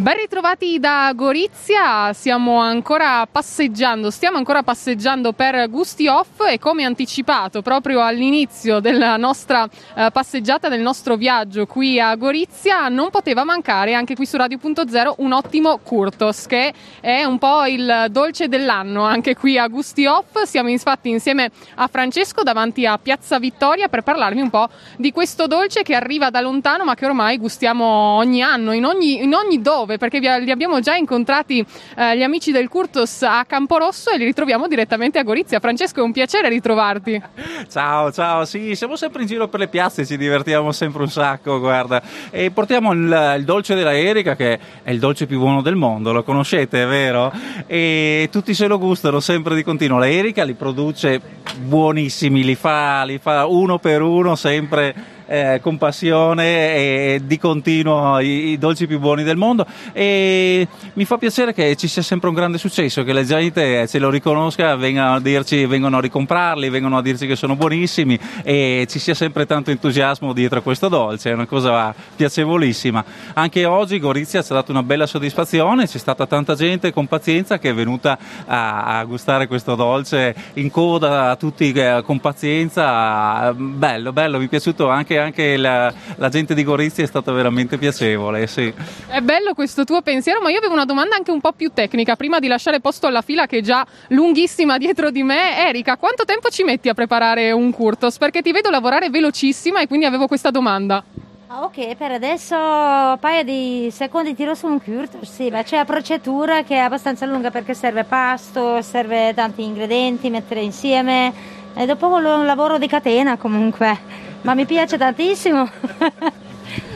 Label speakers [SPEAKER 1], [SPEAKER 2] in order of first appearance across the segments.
[SPEAKER 1] Ben ritrovati da Gorizia, siamo ancora passeggiando, stiamo ancora passeggiando per Gusti Off e come anticipato proprio all'inizio della nostra eh, passeggiata, del nostro viaggio qui a Gorizia, non poteva mancare anche qui su Radio.0 un ottimo Curtos che è un po' il dolce dell'anno anche qui a Gusti Off. Siamo infatti insieme a Francesco davanti a Piazza Vittoria per parlarvi un po' di questo dolce che arriva da lontano ma che ormai gustiamo ogni anno, in ogni, in ogni dove dove? Perché li abbiamo già incontrati eh, gli amici del Curtus a Camporosso e li ritroviamo direttamente a Gorizia. Francesco, è un piacere ritrovarti.
[SPEAKER 2] Ciao, ciao, sì, siamo sempre in giro per le piazze, ci divertiamo sempre un sacco, guarda. E portiamo il, il dolce della Erika, che è il dolce più buono del mondo, lo conoscete, vero? E tutti se lo gustano sempre di continuo. La Erika li produce buonissimi, li fa, li fa uno per uno sempre eh, con passione e di continuo i, i, dolci più buoni del mondo e mi fa piacere che ci sia sempre un grande successo, che la gente ce lo riconosca, vengano a, dirci, vengono a ricomprarli, vengono a dirci che sono buonissimi e ci sia sempre tanto entusiasmo dietro a questo dolce, è una cosa piacevolissima. Anche oggi Gorizia ci ha dato una bella soddisfazione, c'è stata tanta gente con pazienza che è venuta a, a gustare questo dolce in coda, tutti eh, con pazienza, bello, bello, mi è piaciuto anche anche la, la, gente di Gorizia è stata veramente piacevole. Sì.
[SPEAKER 1] È bello questo tuo pensiero, ma io avevo una domanda anche un po' più tecnica. Prima di lasciare posto alla fila che è già lunghissima dietro di me, Erika, quanto tempo ci metti a preparare un curtos? Perché ti vedo lavorare velocissima e quindi avevo questa domanda.
[SPEAKER 3] Ah, ok, per adesso un paio di secondi tiro su un curtos, sì, ma c'è la procedura che è abbastanza lunga perché serve pasto, serve tanti ingredienti, mettere insieme e dopo un lavoro di catena comunque ma mi piace tantissimo.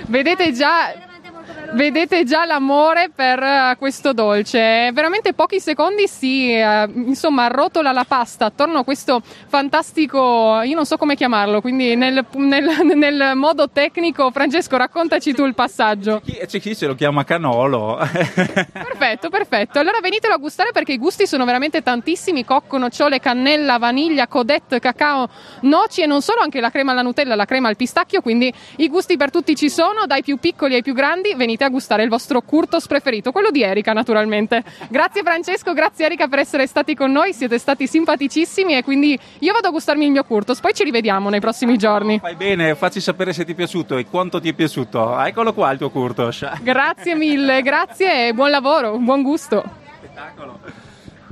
[SPEAKER 1] Vedete già vedete già l'amore per uh, questo dolce. Veramente pochi secondi si uh, insomma arrotola la pasta attorno a questo fantastico, io non so come chiamarlo, quindi nel, nel, nel modo tecnico, Francesco, raccontaci tu il passaggio.
[SPEAKER 2] C'è chi se lo chiama canolo.
[SPEAKER 1] perfetto, perfetto. Allora venitelo a gustare perché i gusti sono veramente tantissimi: cocco, nocciole, cannella, vaniglia, codette, cacao, noci e non solo, anche la crema alla Nutella, la crema al pistacchio. Quindi i gusti per tutti ci sono, dai più piccoli ai più grandi. Venite a gustare il vostro curtos preferito, quello di Erika naturalmente. Grazie Francesco, grazie Erika per essere stati con noi, siete stati simpaticissimi e quindi io vado a gustarmi il mio curtos, poi ci rivediamo nei prossimi giorni.
[SPEAKER 2] Fai bene, facci sapere se ti è piaciuto e quanto ti è piaciuto. Eccolo qua il tuo curtos.
[SPEAKER 1] Grazie mille, grazie e buon lavoro, buon gusto. Spettacolo.